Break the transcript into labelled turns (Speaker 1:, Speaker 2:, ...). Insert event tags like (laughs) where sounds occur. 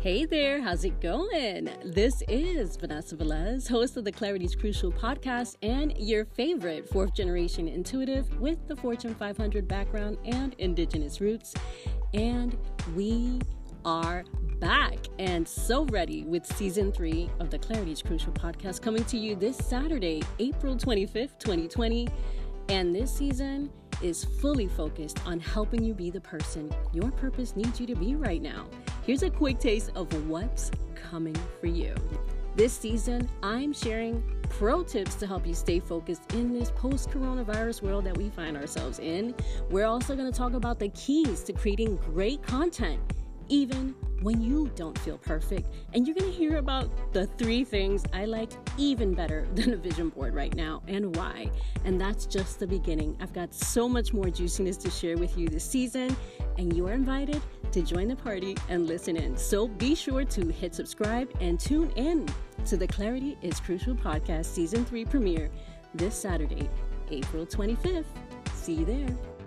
Speaker 1: Hey there, how's it going? This is Vanessa Velez, host of the Clarity's Crucial podcast and your favorite fourth generation intuitive with the Fortune 500 background and indigenous roots. And we are back and so ready with season three of the Clarity's Crucial podcast coming to you this Saturday, April 25th, 2020. And this season is fully focused on helping you be the person your purpose needs you to be right now. Here's a quick taste of what's coming for you. This season, I'm sharing pro tips to help you stay focused in this post coronavirus world that we find ourselves in. We're also going to talk about the keys to creating great content, even when you don't feel perfect. And you're going to hear about the three things I like even better (laughs) than a vision board right now and why. And that's just the beginning. I've got so much more juiciness to share with you this season, and you are invited to join the party and listen in. So be sure to hit subscribe and tune in to the Clarity is Crucial podcast season 3 premiere this Saturday, April 25th. See you there.